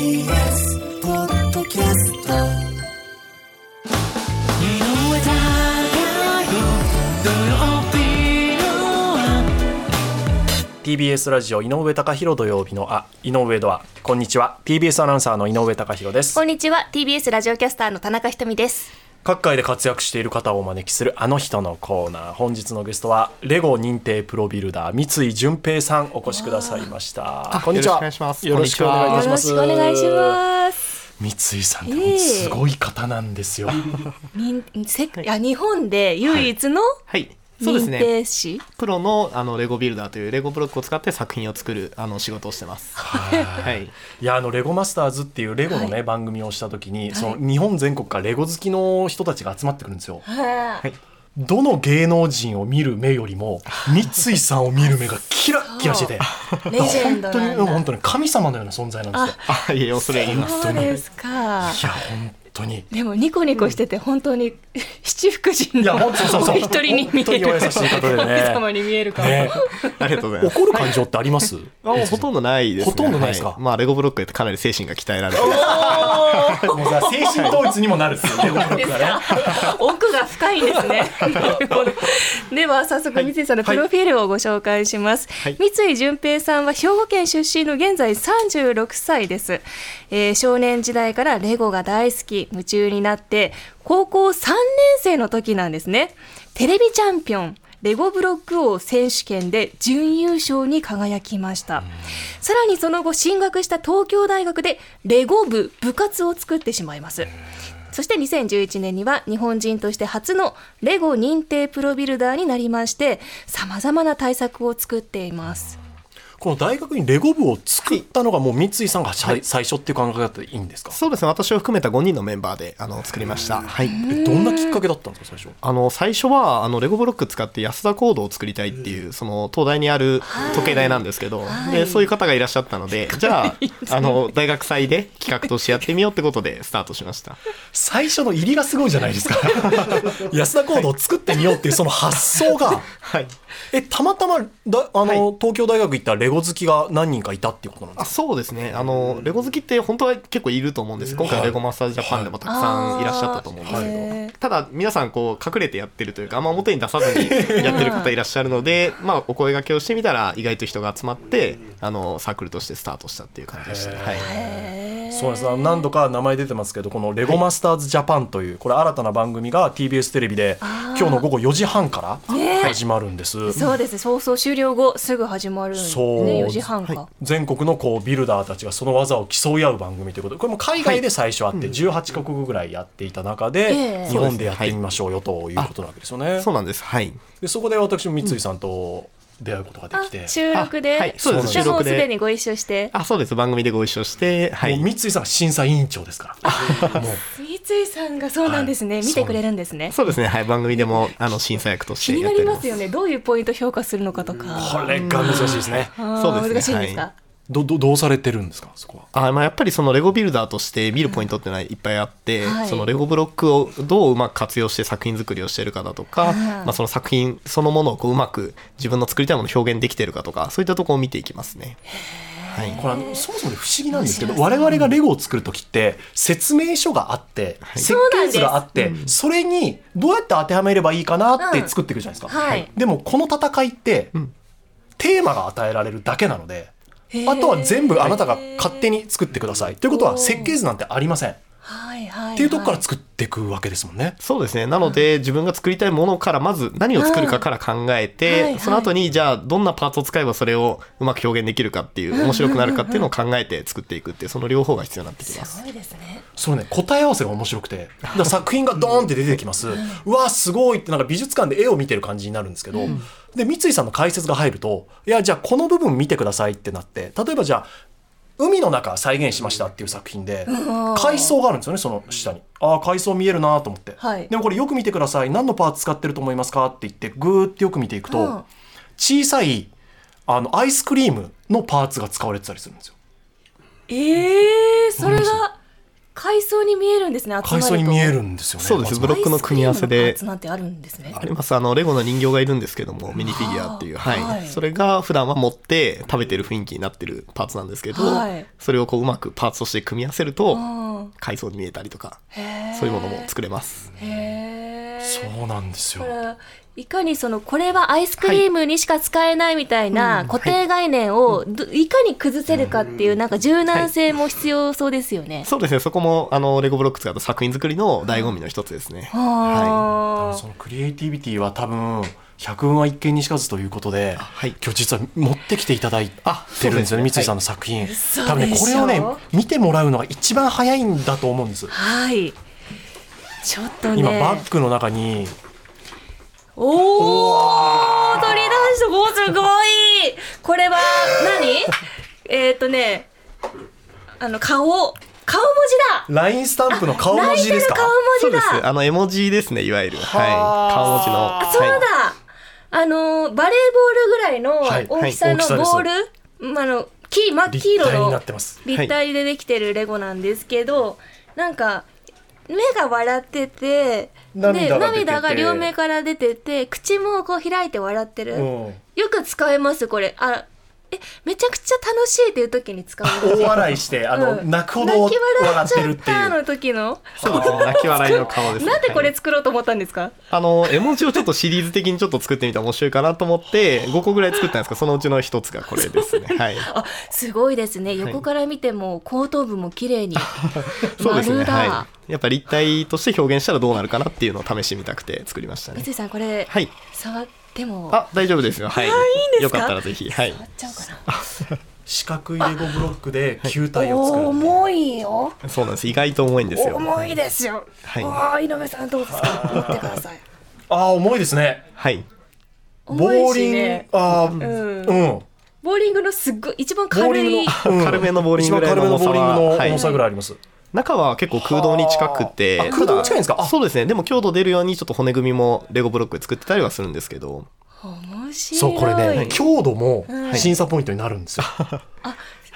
TBS ポッドキャスト。TBS ラジオ井上貴博土曜日のあ井上ドア。こんにちは。TBS アナウンサーの井上貴博です。こんにちは。TBS ラジオキャスターの田中ひとみです各界で活躍している方をお招きするあの人のコーナー本日のゲストはレゴ認定プロビルダー三井純平さんお越しくださいました。こんにちは。よろしくお願いします。よろしくお願いします。よろしくお願いします三井さんすごい方なんですよ、にせいや日本で唯一のはい。そうです認ね。定士、プロのあのレゴビルダーというレゴブロックを使って作品を作るあの仕事をしてます。はい。いやあのレゴマスターズっていうレゴのね、番組をした時に、その日本全国からレゴ好きの人たちが集まってくるんですよ。はい。どの芸能人を見る目よりも 三井さんを見る目がキラッキラしててレジェンド本当に本当に神様のような存在なんですよ。あ、いえ、恐れ入ります。そうですかいや本当に。でもニコニコしてて本当に七福神いやの本当そうそうお一人に見え本当におる優しい方でね神様に見えるかも、ねありがとうございます。怒る感情ってあります？あほとんどないですね。ほとんどないですか？はまあレゴブロックってかなり精神が鍛えられてる。もうさ精神統一にもなるっすよね。奥が深いんですね。では早速三井さんのプロフィールをご紹介します。はい三井純平さんは兵庫県出身の現在36歳です、えー少年時代からレゴが大好き夢中になって高校3年生の時なんですね。テレビチャンピオンレゴブロック王選手権で準優勝に輝きました。さらにその後進学した東京大学でレゴ部部活を作ってしまいます。そして2011年には日本人として初のレゴ認定プロビルダーになりまして、様々な対策を作っています。この大学にレゴ部を作ったのがもう三井さんが最最初っていう考え方でいいんですか？そうですね。私を含めた5人のメンバーであの作りました。はい。えどんなきっかけだったんですか最初？あの最初はあのレゴブロック使って安田コードを作りたいっていうその東大にある時計台なんですけど、でそういう方がいらっしゃったのでじゃあ あの大学祭で企画としてやってみようってことでスタートしました。最初の入りがすごいじゃないですか 安田コードを作ってみようっていうその発想がはい。えたまたまだあの、はい。東京大学行ったらレゴ好きが何人かいたっていうことなんであすか？そうですね。あのレゴ好きって本当は結構いると思うんです。今回レゴマスターズジャパンでもたくさんいらっしゃったと思うんですけど、へただ皆さんこう隠れてやってるというかあんま表に出さずにやってる方いらっしゃるのでまあお声掛けをしてみたら意外と人が集まってあのサークルとしてスタートしたっていう感じでした、はい、そうです。何度か名前出てますけどこの「レゴマスターズジャパン」というこれ新たな番組が TBS テレビで今日の午後4時半から始まるんです、そうですね、放送終了後すぐ始まるんですそう。ね、4時半か。全国のこうビルダーたちがその技を競い合う番組ということ。でこれも海外で最初あって18カ国ぐらいやっていた中えでえ日本でやってみましょうよということなわけですよね。そうなんです。はい。でそこで私も三井さんと出会うことができて、あ収録で、あはいそうです。収録で。すでにご一緒して、あそうです。番組でご一緒してはい。もう三井さんが審査委員長ですから。もう。三井さんがそうなんですね、はい。見てくれるんですね。そう。ですね。はい。番組でもあの審査役とし気になてやっておりますりますよね、どういうポイント評価するのかとか。これが難しいですね。そうですね。難しいんですか、はいどどどうされてるんですか？そこは。あまあ、やっぱりそのレゴビルダーとして見るポイントっていうのはいっぱいあって、はい。そのレゴブロックをどううまく活用して作品作りをしてるかだとか、まあ、その作品そのものをこううまく自分の作りたいものを表現できてるかとかそういったところを見ていきますね。はい、これあのそもそもで不思議なんですけど我々がレゴを作る時って説明書があって設計図があってそれにどうやって当てはめればいいかなって作っていくじゃないですか。はい。でもこの戦いってテーマが与えられるだけなのであとは全部あなたが勝手に作ってくださいということは設計図なんてありません。はいはい、っていうところから作っていくわけですもんね。そうですね。なので、自分が作りたいものから、まず何を作るかから考えて、はいはいその後に、じゃあ、どんなパーツを使えばそれをうまく表現できるかっていう、面白くなるかっていうのを考えて作っていくっていう、その両方が必要になってきます。すごいですね。そのね答え合わせが面白くて だ作品がドーンって出てきます、うわすごいってなんか美術館で絵を見てる感じになるんですけど、で三井さんの解説が入るといやじゃあこの部分見てくださいってなって例えばじゃあ海の中再現しましたっていう作品で海藻があるんですよねその下に。ああ海藻見えるなと思って、はい。でもこれよく見てください。何のパーツ使ってると思いますか？って言ってグーってよく見ていくと、うん。小さいあのアイスクリームのパーツが使われてたりするんですよ。えー、それが？海藻に見えるんですね。集ま海ると。藻に見えるんですよね。そうですブロックの組み合わせで。なんてあるんですね。ありますあのレゴの人形がいるんですけどもミニフィギュアっていう、はい。はい。それが普段は持って食べてる雰囲気になってるパーツなんですけど、はい。それをこううまくパーツとして組み合わせるとうん海藻に見えたりとかそういうものも作れます。へー。そうなんですよいかにそのこれはアイスクリームにしか使えないみたいな固定概念をどいかに崩せるかっていうなんか柔軟性も必要そうですよね。そうですね。そこもあのレゴブロック使った作品作りの醍醐味の一つですね、はあ。そのクリエイティビティは多分百聞は一見にしかずということで、はい。今日実は持ってきていただいあてるんですよねね。三井さんの作品、嘘多分ねこれをね見てもらうのが一番早いんだと思うんです。ーはい。ちょっとね。今バッグの中におお取り出したおーすごい。これは何？えっ、とねあの顔。顔文字だ。ラインスタンプの顔文字ですか？顔そうで文字だ。す。あの絵文字ですねいわゆる。ははい。顔文字のあそうだ、はいあのバレーボールぐらいのはい大きさのボール、まああの黄真っ黄色の立体でできてるレゴなんですけど、なんか目が笑ってて涙が涙が両目から出てて口もこう開いて笑ってる、うん。よく使えますこれ。あえめちゃくちゃ楽しいっていう時に使うんですよ大笑いしてあの、うん泣くほど泣き笑笑ってるっていう。たの時のそう。ですね泣き笑いの顔ですね。なんでこれはい作ろうと思ったんですか、あの絵文字をちょっとシリーズ的にちょっと作ってみたら面白いかなと思って5個ぐらい作ったんですけどそのうちの一つがこれですね。はい。あすごいですね。横から見ても後頭部も綺麗に そうですね。はい。やっぱ立体として表現したらどうなるかなっていうのを試してみたくて作りましたね。三井さんこれ、はい。触ってもあ大丈夫ですよ。はい。いいんですか？よかったらぜひ。はい。触っちゃおうかな。四角いレゴブロックで球体を作る、重いよ。そうなんです。意外と重いんですよ。重いですよ、はい。おー井上さんどうですか？持ってください。ああ重いですね。はい。ボ重いーリング、ああうん。うん。ボーリングのすっごい一番軽い。軽めのボーリングの軽めのボーリングのはい。重さぐらいあります、中は結構空洞に近くて。空洞に近いんですか？あ。そうですね。でも強度出るようにちょっと骨組みもレゴブロックで作ってたりはするんですけど。面白い。そうこれね強度もうん審査ポイントになるんですよ、は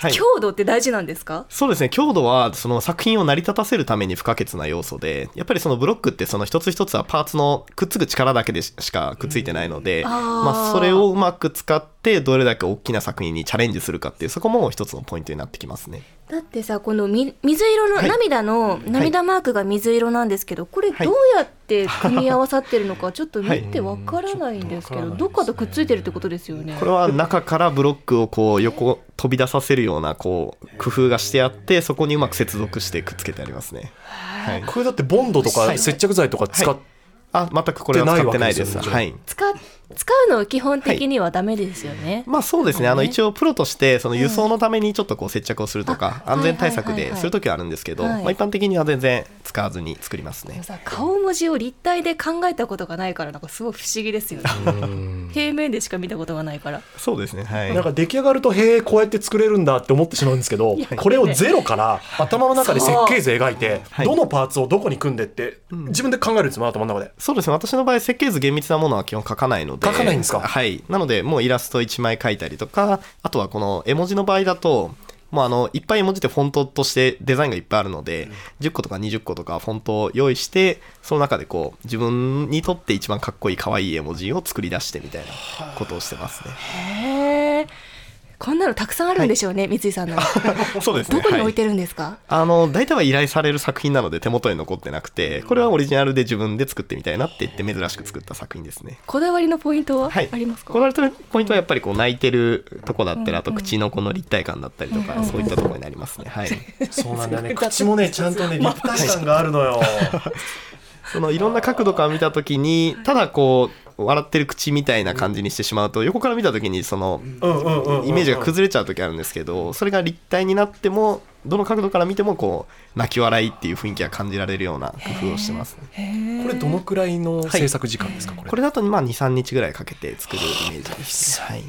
い強度って大事なんですか？そうですね。強度はその作品を成り立たせるために不可欠な要素でやっぱりそのブロックってその一つ一つはパーツのくっつく力だけでしかくっついてないので、あー。まあ、それをうまく使ってどれだけ大きな作品にチャレンジするかっていうそこも一つのポイントになってきますねだってさこのみ水色の、はい。涙の涙マークが水色なんですけどこれどはい。うやって 組み合わさってるのかちょっと見てわからないんですけど、はいどっかとくっついてるってことですよね。これは中からブロックをこう横飛び出させるようなこう工夫がしてあってそこにうまく接続してくっつけてありますね、はい、これだってボンドとかはい。接着剤とか使っ、あ全くこれは使ってないです。はい。使使うのは基本的にはダメですよね、まあそうですね、あのね一応プロとしてその輸送のためにちょっとこう接着をするとか、あ安全対策はいはいはいはい。でするときはあるんですけど、一般的には全然使わずに作りますね。さ顔文字を立体で考えたことがないからなんかすごい不思議ですよね。平面でしか見たことがないから。そうですね、はい。なんか出来上がるとへえこうやって作れるんだって思ってしまうんですけどやこれをゼロから頭の中で設計図描いてはいどのパーツをどこに組んでって自分で考えるんですよ頭の中で。そうですね、私の場合設計図厳密なものは基本書かないので。書かないんですか？はい。なので、もうイラスト1枚書いたりとか、あとはこの絵文字の場合だと、もうあのいっぱい絵文字ってフォントとしてデザインがいっぱいあるので、10個とか20個とかフォントを用意してその中でこう自分にとって一番かっこいい可愛い絵文字を作り出してみたいなことをしてますね。へえこんなのたくさんあるんでしょうね、三井さんの。そうですね。はいどこに置いてるんですか、あの大体は依頼される作品なので手元に残ってなくてこれはオリジナルで自分で作ってみたいなって言って珍しく作った作品ですね。こだわりのポイントははい、ありますか、こだわりのポイントはやっぱりこう泣いてるとこだったりあと口のこの立体感だったりとか、そういったところになりますね。はい、そうなんだよね。口もねちゃんとね立体感があるのよ。そのいろんな角度から見た時にただこう笑ってる口みたいな感じにしてしまうと横から見た時にそのイメージが崩れちゃう時あるんですけどそれが立体になってもどの角度から見てもこう泣き笑いっていう雰囲気が感じられるような工夫をしてますね。これどのくらいの制作時間ですか？これ。これだとまあ23日ぐらいかけて作るイメージですね。はい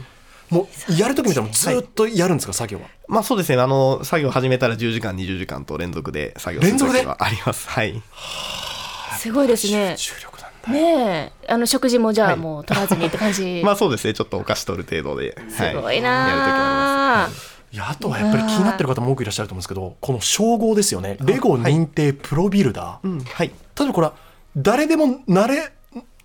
もうやるとき見たらずっとやるんですか、作業は。まあそうですね、あの、作業始めたら10時間、20時間と連続で作業する連続で時はあります。はい。すごいですね。重力。ねえ、あの食事もじゃはい。あもう取らずにって感じ。まあそうですね、ちょっとお菓子取る程度で。すごいやる時もありなあます。い。やあとはやっぱり気になってる方も多くいらっしゃると思うんですけどこの称号ですよね。レゴ認定プロビルダー、うん、はい。例えばこれは誰でもなれ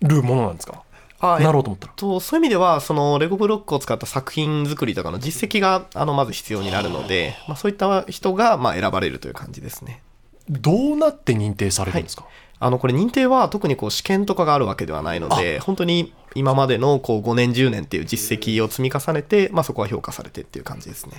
るものなんですか？あなろうと思ったら。とそういう意味ではそのレゴブロックを使った作品作りとかの実績があのまず必要になるので、まあ、そういった人がまあ選ばれるという感じですね。どうなって認定されるんですか、あのこれ認定は特にこう試験とかがあるわけではないので本当に今までのこう5年10年っていう実績を積み重ねて、まあ、そこは評価されてっていう感じですね。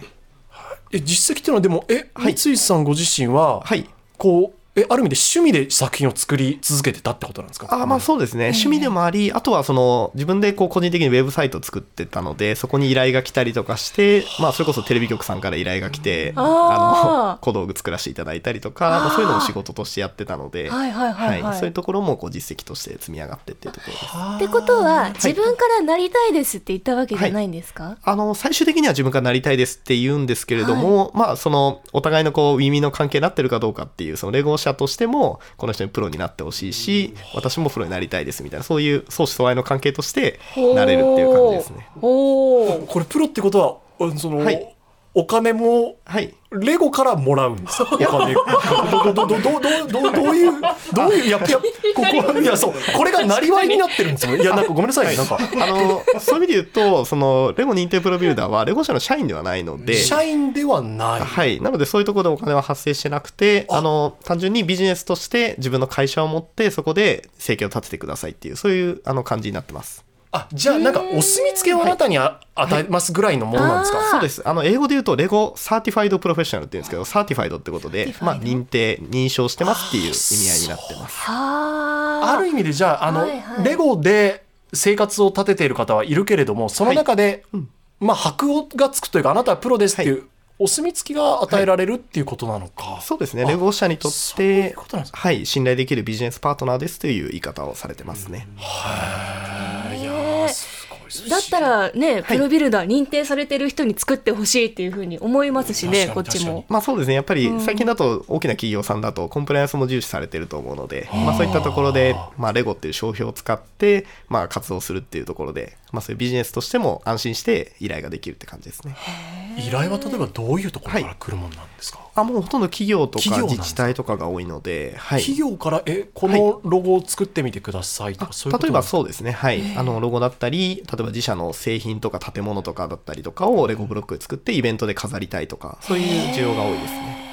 え実績っていうのはでもえ、はい三井さんご自身は、はい。こうえある意味で趣味で作品を作り続けてたってことなんですか？あまあそうですね、趣味でもあり、あとはその自分でこう個人的にウェブサイトを作ってたので、そこに依頼が来たりとかして、まあ、それこそテレビ局さんから依頼が来て、あの小道具作らせていただいたりとか、まあ、そういうのも仕事としてやってたので、はいはいはいはい。そういうところもこう実績として積み上がってっていうところです。ってことは自分からなりたいですって言ったわけじゃないんですか、あの最終的には自分からなりたいですって言うんですけれども、まあそのお互いのこう耳の関係になってるかどうかっていうそのレゴ社としてもこの人にプロになってほしいし私もプロになりたいですみたいなそういう相思相愛の関係としてなれるっていう感じですね。おおこれプロってことはその、はいお金も、レゴからもらうんです。は、お金。ど、ど、ど、ど、ど、ど、どういう、どういう、やっぱ、ここいや、そう、これがなりわいになってるんですよ。いや、なんかごめんなさい、ね、なんか。あの、そういう意味で言うと、その、レゴ認定プロビルダーは、レゴ社の社員ではないので。社員ではない。はい。なので、そういうところでお金は発生してなくて、あの、単純にビジネスとして自分の会社を持って、そこで生計を立ててくださいっていう、そういう、あの、感じになってます。あじゃあなんかお墨付きをあなたにあ与えますぐらいのものなんですか、あー。そうです。あの、英語で言うと、レゴ Certified Professional って言うんですけど、 Certified ってことで、まあ、認定、認証してますっていう意味合いになってます。はあある意味でじゃああの、はいはい。レゴで生活を立てている方はいるけれどもその中で、まあ箔がつくというかあなたはプロですっていう、はお墨付きが与えられるっていうことなのか、そうですね。レゴ社にとっそういうてはい、信頼できるビジネスパートナーですという言い方をされてますね。いやー。すごいですだったらね、プロビルダー認定されてる人に作ってほしいっていうふうに思いますしね、こっちも。まあそうですね。やっぱり最近だと大きな企業さんだとコンプライアンスも重視されてると思うので、まあそういったところで、まあレゴっていう商標を使って、まあ活動するっていうところで、まあそういうビジネスとしても安心して依頼ができるって感じですね。依頼は例えばどういうところから来るもんなんですか、あ、もうほとんど企業とか自治体とかが多いので、はい。企業からえこのロゴを作ってみてくださいとか、そうい例えばそうですね。はい。あの、ロゴだったり、例えば自社の製品とか建物とかだったりとかをレゴブロックで作ってイベントで飾りたいとか、そういう需要が多いですね。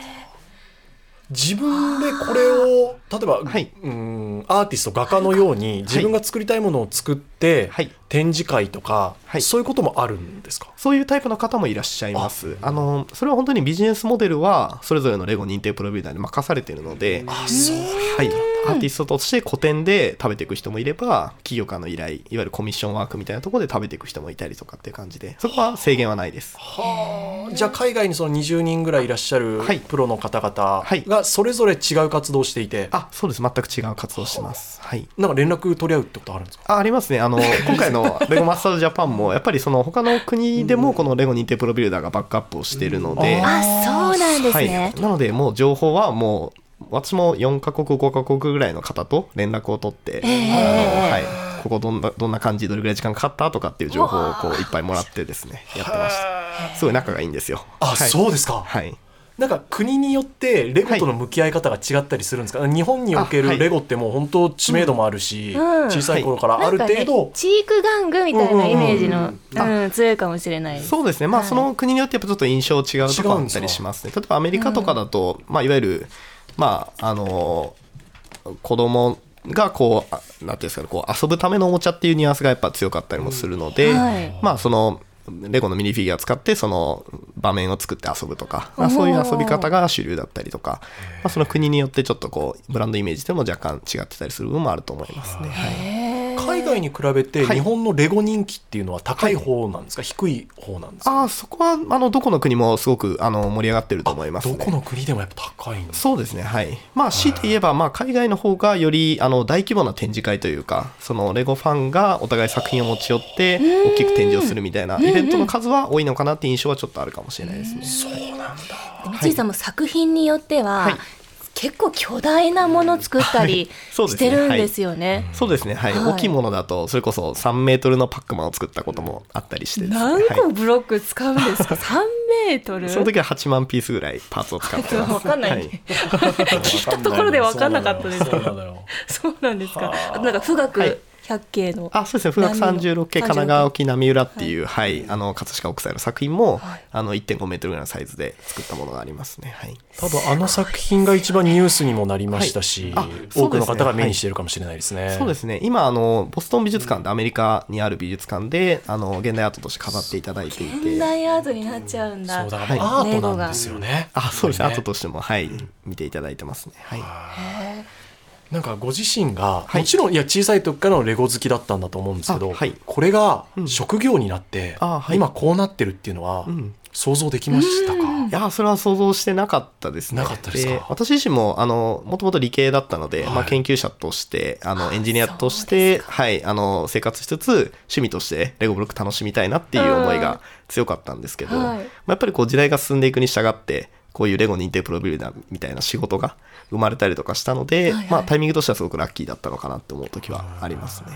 自分でこれを例えば、はい。うんアーティスト画家のように自分が作りたいものを作って、はい展示会とか、はいそういうこともあるんですか？そういうタイプの方もいらっしゃいます。あの、それは本当にビジネスモデルは、それぞれのレゴ認定プロビューダーに任されているので、そうはい。アーティストとして個展で食べていく人もいれば、企業からの依頼、いわゆるコミッションワークみたいなところで食べていく人もいたりとかっていう感じで、そこは制限はないです。じゃあ海外にその20人ぐらいいらっしゃるはいプロの方々はいがそれぞれ違う活動をしていて、あ、そうです。全く違う活動をしてます。はい。なんか連絡取り合うってことあるんですか？あありますね。あの、今回のレゴマスターズジャパンも、やっぱりその他の国でもこのレゴ認定プロビルダーがバックアップをしているので、あ、そうなんですね。はい、なのでもう情報はもう私も4カ国5カ国ぐらいの方と連絡を取って、あのはい、ここどんなどんな感じどれぐらい時間かかったとかっていう情報をこういっぱいもらってですねやってました。すごい仲がいいんですよ。あ、はい、そうですか、はいなんか国によってレゴとの向き合い方が違ったりするんですか、日本におけるレゴってもう本当知名度もあるし、うん。小さい頃からある程度、チーク玩具みたいなイメージの、うん。うん、強いかもしれない。そうですね。まあその国によってやっぱちょっと印象違うところあったりしますね。例えばアメリカとかだと、まあいわゆるまああの子供がこうあなんていうんですかねこう遊ぶためのおもちゃっていうニュアンスがやっぱ強かったりもするので、はい。まあそのレゴのミニフィギュアを使ってその場面を作って遊ぶとか、まあ、そういう遊び方が主流だったりとか、まあ、その国によってちょっとこうブランドイメージでも若干違ってたりする部分もあると思いますね。はい海外に比べてはい。日本のレゴ人気っていうのは高い方なんですか、低い方なんですか？ああ、そこは、あの、どこの国もすごく、あの、盛り上がってると思いますね。どこの国でもやっぱ高いんですそうですね、はい。まあ、強いて言えば、まあ、海外の方がより、あの、大規模な展示会というか、その、レゴファンがお互い作品を持ち寄って、大きく展示をするみたいな、イベントの数は多いのかなっていう印象はちょっとあるかもしれないですね。三井さんも作品によっては、はい結構巨大なもの作ったりそうですね。してるんですよね。そうですね、はい。はい。大きいものだと、それこそ3メートルのパックマンを作ったこともあったりしてね、何個はい。ブロック使うんですか、3メートル？その時は8万ピースぐらいパーツを使ってます。わかんない、はい。ね 聞いたところでわかんなかったです。そうなんだよそうなんですか。あとなんか富岳百景の、あそうですね、富岳36系神奈川沖波浦っていう、ははい、あの、葛飾北斎の作品も、はいあの、1.5メートルぐらいのサイズで作ったものがありますね。はい。多分あの作品が一番ニュースにもなりましたし、はいあ多くの方が目にしているかもしれないですね。そうですね、今、あの、ボストン美術館でアメリカにある美術館で、あの、現代アートとして飾っていただいてい現て、代アートになっちゃうんだ。そうだからはアートなんですよね。あ、そうですね、アートととしても、はい、見ていただいてますね。はい。なんかご自身が、はい。もちろんいや小さい時からのレゴ好きだったんだと思うんですけど、あはい。これがうん。職業になって、あはい。今こうなってるっていうのは、ん。想像できましたか、いや、それは想像してなかったですね。なかったですか？私自身も、あの、もともと理系だったので、はい。まあ、研究者として、あの、エンジニアとして、はい、あの、生活しつつ、趣味として、レゴブロック楽しみたいなっていう思いが強かったんですけど、はい。まあ、やっぱりこう、時代が進んでいくに従って、こういうレゴ認定プロビルダーみたいな仕事が生まれたりとかしたので、はいはい。まあ、タイミングとしてはすごくラッキーだったのかなって思う時はありますね。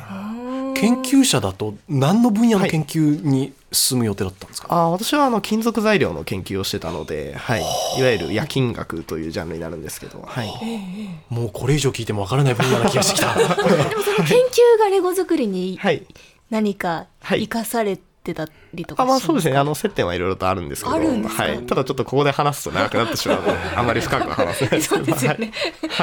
研究者だと何の分野の研究に進む予定だったんですか、あ私はあの金属材料の研究をしてたので、はい、いわゆる夜金学というジャンルになるんですけど、はい、もうこれ以上聞いてもわからない分野な気がしてきた。でもその研究がレゴ作りにはい、何かはい。生かされてたりとかあまあそうですね。あの接点はいろいろとあるんですけど。はい、ただちょっとここで話すと長くなってしまうので あまり深くは話せないです。けそうどですよね。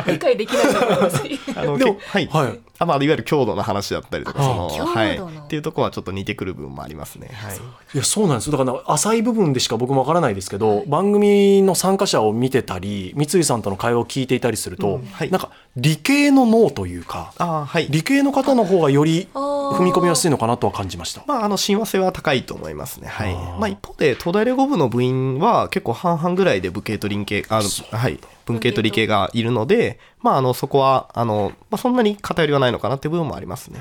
理解できないと思います。あのでもけはい、はいあまあ、いわゆる強度の話だったりとか、あその、はい、っていうところはちょっと似てくる部分もありますね。はい。いやそうなんですよだから浅い部分でしか僕もわからないですけど、番組の参加者を見てたり三井さんとの会話を聞いていたりすると、はいなんか理系の脳というかああ、はい。理系の方の方がより踏み込みやすいのかなとは感じました。まあ、あの、親和性は高いと思いますね。はい。あーまあ、一方で、東大レゴ部の部員は結構半々ぐらいで武系と理系、あはい。文系と理系がいるので、まあ、あの、そこは、あの、まあ、そんなに偏りはないのかなっていう部分もありますね。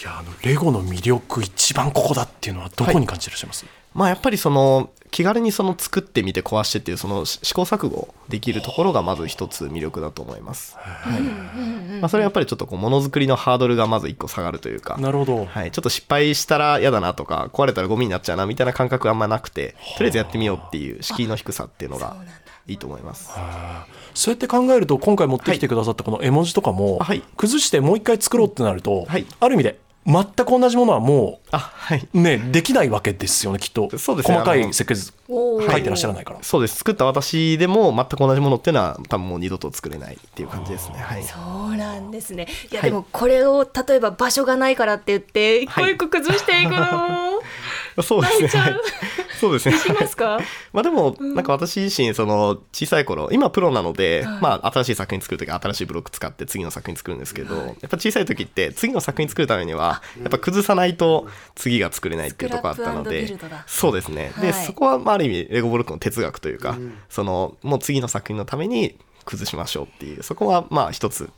いやあのレゴの魅力一番ここだっていうのはどこに感じてらっしゃいます、まあ、やっぱりその、気軽にその作ってみて壊してっていうその試行錯誤できるところがまず一つ魅力だと思います。はい。まあ、それはやっぱりちょっとこうものづくりのハードルがまず一個下がるというか。なるほど、はい、ちょっと失敗したら嫌だなとか壊れたらゴミになっちゃうなみたいな感覚があんまなくてとりあえずやってみようっていう敷居の低さっていうのがいいと思います。そうやって考えると今回持ってきてくださったこの絵文字とかも、はい。崩してもう一回作ろうってなると、はい。ある意味で全く同じものはもあはい。うねできないわけですよねきっと。そうですね。細かい設計図書いてらっしゃらないから、そうです。作った私でも全く同じものっていうのは多分もう二度と作れないっていう感じですね。はい。そうなんですね。いや、はい。でもこれを例えば場所がないからって言って一個はい。一個崩していくの、そうですね。そうですね。しますか？まあでも、なんか私自身、その、小さい頃、今プロなので、まあ新しい作品作るときは新しいブロック使って次の作品作るんですけど、やっぱ小さい時って次の作品作るためには、やっぱ崩さないと次が作れないっていうところあったのでそうですね。で、はい。そこは、まあある意味、レゴブロックの哲学というか、その、もう次の作品のために崩しましょうっていう、そこはまあ一つ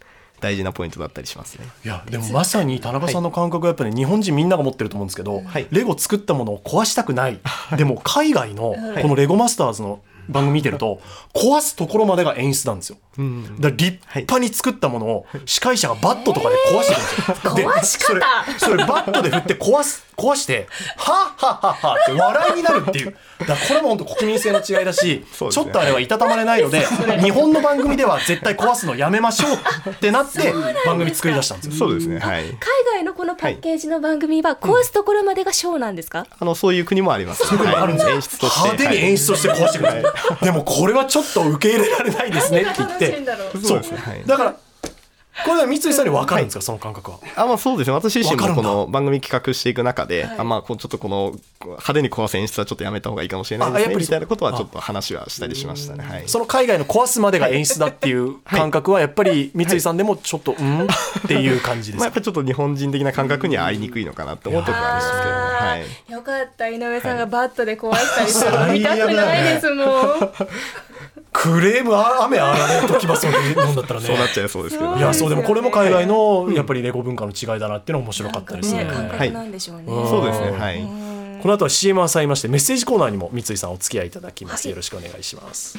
大事なポイントだったりしますね。いやでもまさに田中さんの感覚はやっぱり日本人みんなが持ってると思うんですけど、はい。レゴ作ったものを壊したくない。でも海外のこのレゴマスターズの番組見てると壊すところまでが演出なんですよ。だから立派に作ったものを司会者がバットとかで壊してるんですよ。で壊し方？それそれバットで振って壊す壊してはっはっはっはって笑いになるっていうだからこれも本当国民性の違いだし、ちょっとあれはいたたまれないので日本の番組では絶対壊すのやめましょうってなって番組作り出したんですよ。そうですね。はい。海外のこのパッケージの番組は壊すところまでがショーなんですか？あの、そういう国もあります。はいあるんですよ演出として。派手に演出として壊してくれる、でもこれはちょっと受け入れられないですねって言って。そうですね。はい。だからこれは三井さんに分かるんですか、その感覚は。あまあそうですね。私自身もこの番組企画していく中で、あまあこうちょっとこの派手に壊す演出はちょっとやめた方がいいかもしれないですあやっぱりねみたいなことはちょっと話はしたりしましたね。はい。その海外の壊すまでが演出だっていう感覚はやっぱり三井さんでもちょっと、うん？っていう感じですか？まあやっぱりちょっと日本人的な感覚には合いにくいのかなって思うところはありますけどね。はい。よかった。井上さんがバットで壊したりするの見たくないですもん。クレームあ雨あられときますよね飲んだったらね。そうなっちゃいそうですけど。いやそうでもこれも海外のやっぱりレゴ文化の違いだなっていうのが面白かったですねね感覚なんでしょうね。そうですねはい。この後は CM を挟みましてメッセージコーナーにも三井さんお付き合いいただきます、よろしくお願いします。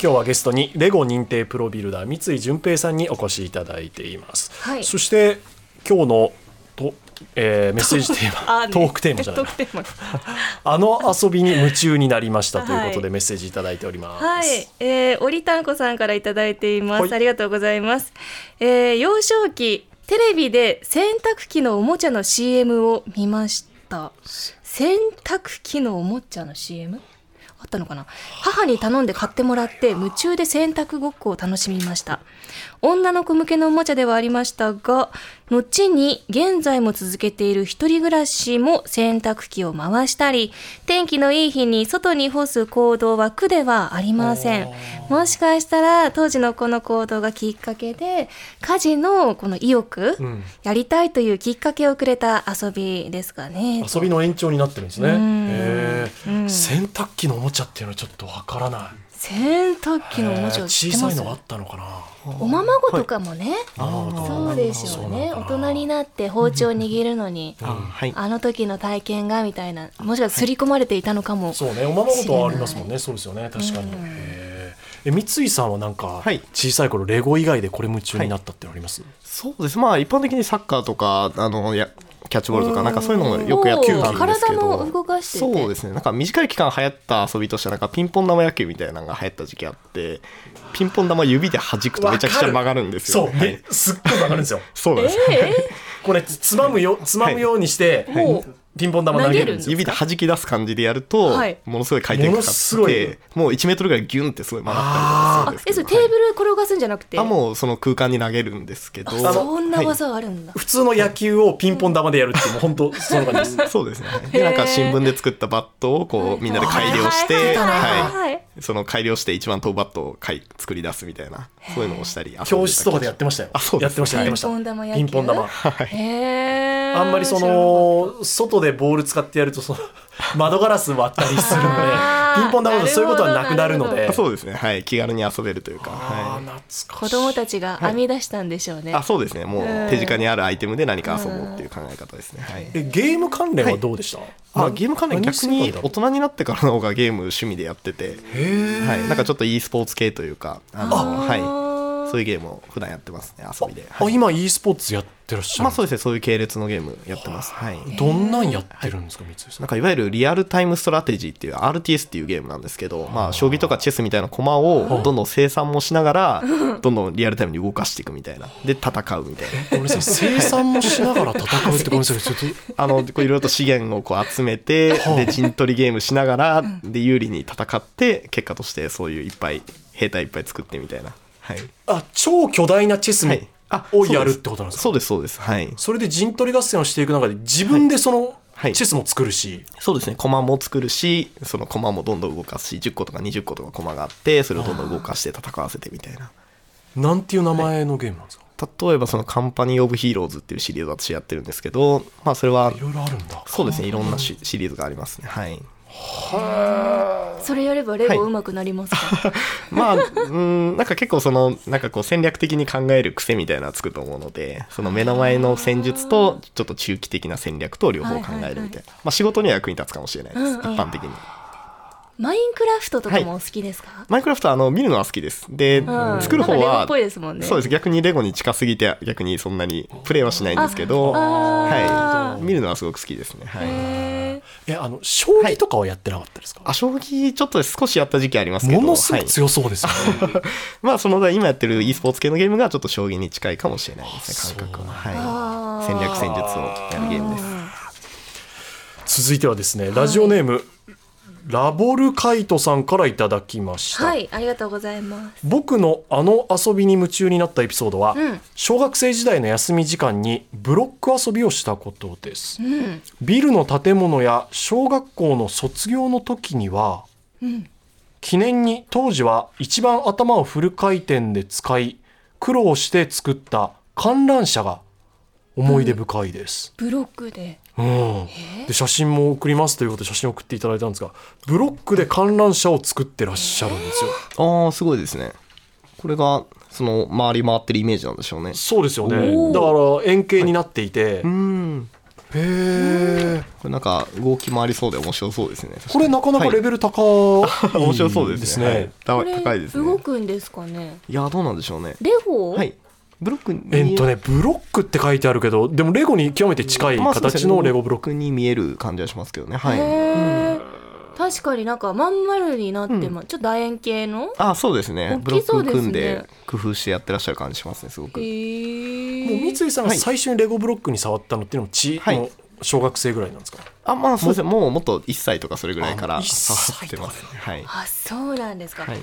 今日はゲストにレゴ認定プロビルダー三井純平さんにお越しいただいています、はい。そして今日のと、えー メッセージテーマトークテーマじゃない。あの遊びに夢中になりましたということで はい。メッセージいただいております、はい、えー、おりたんこさんからいただいています。はい。ありがとうございます。えー、幼少期、テレビで洗濯機のおもちゃの CM を見ました。洗濯機のおもちゃの CM? あったのかな？母に頼んで買ってもらって夢中で洗濯ごっこを楽しみました女の子向けのおもちゃではありましたが後に現在も続けている一人暮らしも洗濯機を回したり天気のいい日に外に干す行動は苦ではありません。もしかしたら当時のこの行動がきっかけで家事のこの意欲、ん。やりたいというきっかけをくれた遊びですかね。遊びの延長になってるんですね。うん。洗濯機のおもちゃっていうのはちょっとわからない。洗濯機のおもちゃ小さいのがあったのかなおままごとかもね、あーそうでしょうね大人になって包丁を握るのに、あはい。あの時の体験がみたいなもしかしたら刷り込まれていたのかも、そうね。おままごとはありますもんね。そうですよね。確かに、へー。え三井さんはなんかはい。小さい頃レゴ以外でこれ夢中になったってのあります、そうです。まあ一般的にサッカーとかあのやキャッチボールとかなんかそういうのをよくやってたんですけど。体も動かしてて。そうですね。なんか短い期間流行った遊びとしてはなんかピンポン玉野球みたいなのが流行った時期あってピンポン玉指で弾くとめちゃくちゃ曲がるんですよ、そう、はい。ね、すっごい曲がるんですよ。そうなんです、これつまむよつまむようにして、もうピンポン玉投げるんですよ。指で弾き出す感じでやると、はい。ものすごい回転がかかものすごい。ってもう1メートルぐらいギュンってすごい曲がったりとかあするんですけど。えそれテーブル転がすんじゃなくて、あもうその空間に投げるんですけど。そんなはい技があるんだ、普通の野球をピンポン玉でやるっていうもう本当 そんな感じです。そうですね。で、なんか新聞で作ったバットをこうみんなで改良して、はいはいはい。はいその改良して一番飛ぶバットをかい作り出すみたいな、そういうのをしたり。教室とかでやってましたよあそうやってましたやってました。ピンポン玉。野球ピンポン玉。へー。あんまりその外でボール使ってやるとその 窓ガラス割ったりするのでピンポン玉そういうことはなくなるのでそうですね。はい。気軽に遊べるというか。あはー懐かしい子供たちが編み出したんでしょうね、い。あ、そうですね。もううん手近にあるアイテムで何か遊ぼうっていう考え方ですね。はい。えゲーム関連はどうでした、あゲーム関連何逆に？大人になってからの方がゲーム趣味でやってて、はい、なんかちょっと e スポーツ系というか、あのはい、そういうゲームを普段やってますね、遊びで。はいあ今 e スポーツやってらっしゃる、まあそうですね、そういう系列のゲームやってます。はい。どんなんやってるんですか三井さん？なんかいわゆるリアルタイムストラテジーっていう RTS っていうゲームなんですけど、まあ将棋とかチェスみたいな駒をどんどん生産もしながら、どんどんリアルタイムに動かしていくみたいな。で、戦うみたいな。ごめんなさい生産もしながら戦うってごめんなさいちょっと あの、こういろいろと資源をこう集めて、で、陣取りゲームしながら、で、有利に戦って、結果としてそういういっぱい、兵隊いっぱい作ってみたいな。はい。あ超巨大なチェスはい。あをやるってことなんですか？そうです、そうです。はい。それで陣取り合戦をしていく中で自分でそのはいチェスも作るし、そうですね、駒も作るし、その駒もどんどん動かすし、10個とか20個とか駒があって、それをどんどん動かして戦わせてみたいな。なんていう名前のゲームなんですか、例えばそのカンパニー・オブ・ヒーローズっていうシリーズ私やってるんですけど、まあそれはいろいろあるんだそうですねいろんなシシリーズがありますねはいそれやればレゴ上手くなりますか、まあうんなんか結構そのなんかこう戦略的に考える癖みたいなのがつくと思うのでその目の前の戦術とちょっと中期的な戦略と両方考えるみたいな、まあ仕事には役に立つかもしれないです、うんうん。一般的にマインクラフトとかもお好きですか、マインクラフトはあの見るのは好きです。で、うん。作る方はね。そうです。逆にレゴに近すぎて逆にそんなにプレイはしないんですけど。あはい。見るのはすごく好きですね。はい。へえあの将棋とかはやってなかったですか、あ将棋ちょっと少しやった時期ありますけど。ものすごはい。く強そうですよね、まあその今やってる e スポーツ系のゲームがちょっと将棋に近いかもしれないですね感覚は、はい、戦略戦術をやるゲームです。続いてはですねラジオネーム、ラボルカイトさんからいただきました、はい、ありがとうございます。僕のあの遊びに夢中になったエピソードは、ん。小学生時代の休み時間にブロック遊びをしたことです、ビルの建物や小学校の卒業の時には、記念に当時は一番頭をフル回転で使い苦労して作った観覧車が思い出深いです、ブロックで。うん。で写真も送りますということで写真を送っていただいたんですがブロックで観覧車を作ってらっしゃるんですよ。ああすごいですね。これがその回り回ってるイメージなんでしょうね。そうですよね。だから円形になっていて、うん。へえこれなんか動き回りそうで面白そうですね。これなかなかレベル高い、面白そうですね。はい。高いですね。動くんですかね。いやどうなんでしょうね。レゴ。はいブロックにえっとねブロックって書いてあるけどでもレゴに極めて近い形のレゴブロック、に見える感じはしますけどね。はい。確かになんかまん丸になっても、ちょっと楕円形の。あそうですね。ブロック組んで工夫してやってらっしゃる感じしますねすごく。へー。もう三井さんが最初にレゴブロックに触ったのっていうのもち、はい。小学生ぐらいなんですか？あまあそうですね。もうもっと1歳とかそれぐらいからあ一歳触ってますね。はい。あ、そうなんですか。はい。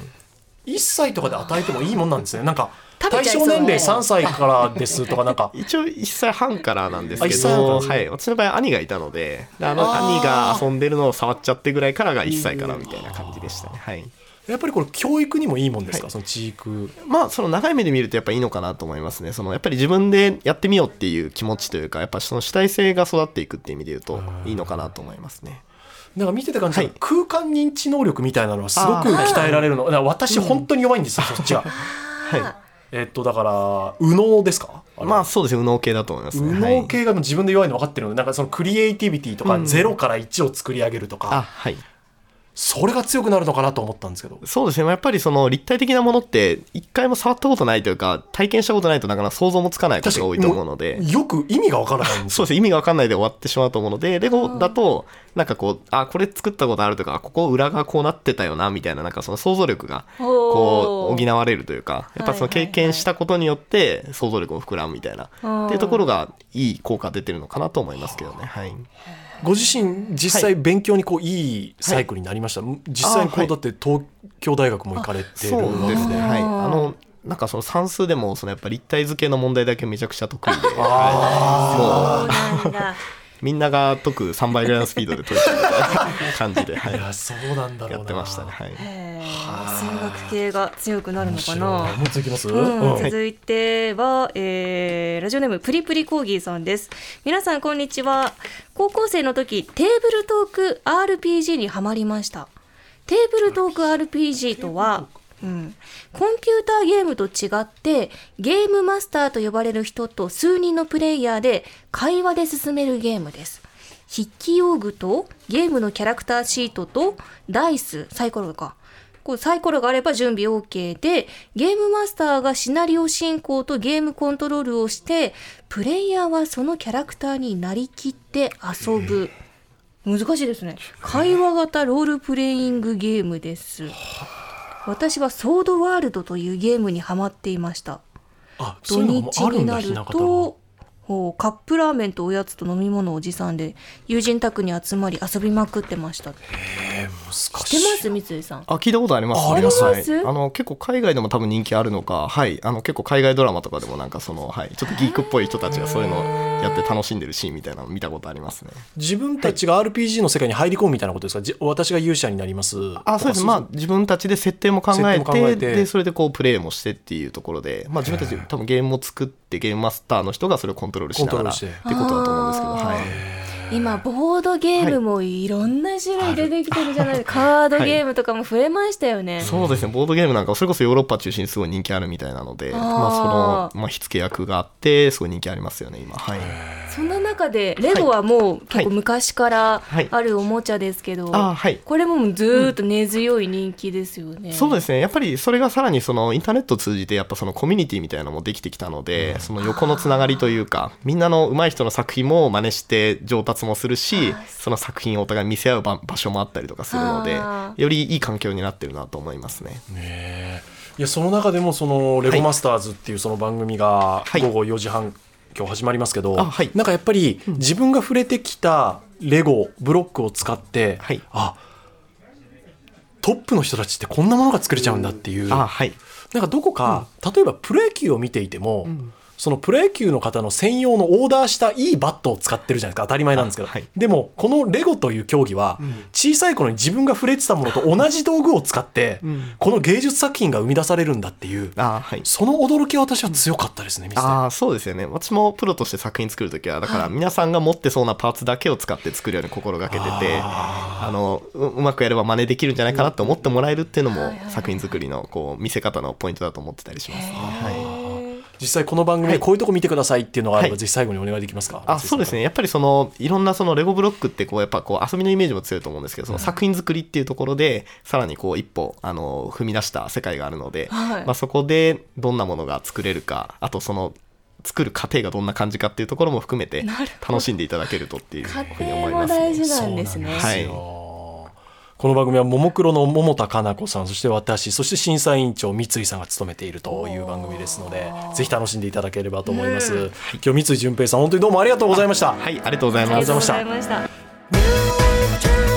1歳とかで与えてもいいもんなんですね。なんか対食べちゃいそう。象年齢3歳からですとかなんか。一応1歳半からなんですけど、はい、私の場合兄がいたのであの兄が遊んでるのを触っちゃってぐらいからが1歳からみたいな感じでしたね、はい、やっぱりこれ教育にもいいもんですか、はい。その知育まあその長い目で見るとやっぱいいのかなと思いますね。そのやっぱり自分でやってみようっていう気持ちというかやっぱその主体性が育っていくっていう意味で言うといいのかなと思いますね。なんか見てた感じ、はい。空間認知能力みたいなのはすごく鍛えられるの。私本当に弱いんですよ、そっちは。はえっとだから右脳ですか？まあそうですね。右脳系だと思いますね。右脳系が自分で弱いの分かってるのでなんかそのクリエイティビティとか0から1を作り上げるとか、あはいそれが強くなるのかなと思ったんですけど。そうですね。やっぱりその立体的なものって一回も触ったことないというか体験したことないとなかなか想像もつかないことが多いと思うので。もよく意味が分からないんですよ。そうです。ね意味が分かんないで終わってしまうと思うので。レゴだとなんかこうあこれ作ったことあるとかここ裏がこうなってたよなみたいななんかその想像力がこう補われるというかやっぱその経験したことによって想像力も膨らむみたいな。っていうところがいい効果出てるのかなと思いますけどね。はいご自身実際勉強にこういいサイクルになりました、実際にこうだって東京大学も行かれてるそうですね。あーはい。あのなんかその算数でもそのやっぱ立体付けの問題だけめちゃくちゃ得意で。そうなんだ。みんなが解く3倍ぐらいのスピードで解いてるみたいな感じで、はい。いやそうなんだろうな。やってましたね。はい。数学系が強くなるのか面な白い。もう一つい。きます、うん。うん続いては、えーラジオネームプリプリコーギーさんです。皆さんこんにちは。高校生の時テーブルトーク RPG にハマりました。テーブルトーク RPG とはうん、コンピューターゲームと違ってゲームマスターと呼ばれる人と数人のプレイヤーで会話で進めるゲームです。筆記用具とゲームのキャラクターシートとダイスサイコロか。こうサイコロがあれば準備 OK でゲームマスターがシナリオ進行とゲームコントロールをしてプレイヤーはそのキャラクターになりきって遊ぶ。難しいですね。会話型ロールプレイングゲームです私はソードワールドというゲームにハマっていました。土日になるとほうカップラーメンとおやつと飲み物を持参で友人宅に集まり遊びまくってました知って。難します？三井さん。あ、聞いたことあります、あありますはい。の、結構海外でも多分人気あるのか、はい。あの、結構海外ドラマとかでもなんかその、はい。ちょっとギークっぽい人たちがそういうのをやって楽しんでるシーンみたいなの見たことありますね。自分たちが RPG の世界に入り込むみたいなことですか、じ私が勇者になります？あ、そうです。まあ、自分たちで設定も考えて、て。で、それでこう、プレイもしてっていうところで、まあ、自分たち多分ゲームを作って、ゲームマスターの人がそれをコントロールしながら、ってことだと思うんですけど、はい。今ボードゲームもい。ろんな種類出てきてるじゃない。ですか、カードゲームとかも増えましたよね、そうですね、ボードゲームなんか、それこそヨーロッパ中心にすごい人気あるみたいなので、まあ、その、まあ、火付け役があって、すごい人気ありますよね、今。はい。そんな中でレゴはもう結構昔からはい。あるおもちゃですけど、あはい。これもずーっと根強い人気ですよね、そうですね、やっぱりそれがさらにそのインターネットを通じて、やっぱそのコミュニティみたいなのもできてきたので、その横のつながりというか、みんなの上手い人の作品も真似して上達もするし、その作品をお互い見せ合う場場所もあったりとかするのであ、よりいい環境になってるなと思いますね。いやその中でもそのレゴマスターズっていうその番組がはい。午後4時半今日始まりますけど、あはい。なんかやっぱり自分が触れてきたレゴブロックを使って、はい。あトップの人たちってこんなものが作れちゃうんだっていう、あはい。なんかどこか、例えばプロ野球を見ていても、そのプロ野球の方の専用のオーダーしたいいバットを使ってるじゃないですか。当たり前なんですけど、あはい。でもこのレゴという競技は、小さい頃に自分が触れてたものと同じ道具を使って、この芸術作品が生み出されるんだっていう、あはい。その驚きは私は強かったですね見せてああそうですよね。私もプロとして作品作るときはだから皆さんが持ってそうなパーツだけを使って作るように心がけててあのううまくやれば真似できるんじゃないかなと思ってもらえるっていうのも作品作りのこう見せ方のポイントだと思ってたりしますね。はい実際この番組でこういうとこ見てくださいっていうのがあれば、はい。ぜひ最後にお願いできますか？あそうですね。やっぱりそのいろんなそのレゴブロックってこうやっぱこう遊びのイメージも強いと思うんですけどその作品作りっていうところでさらにこう一歩あの踏み出した世界があるので、はい。まあ、そこでどんなものが作れるかあとその作る過程がどんな感じかっていうところも含めて楽しんでいただけるとっていう家ふうに思いますね。大事なんですね。はいこの番組はももクロの桃田かな子さんそして私そして審査委員長三井さんが務めているという番組ですのでぜひ楽しんでいただければと思います、今日三井純平さん本当にどうもありがとうございました、はい、ありがとうございありますがとうございました。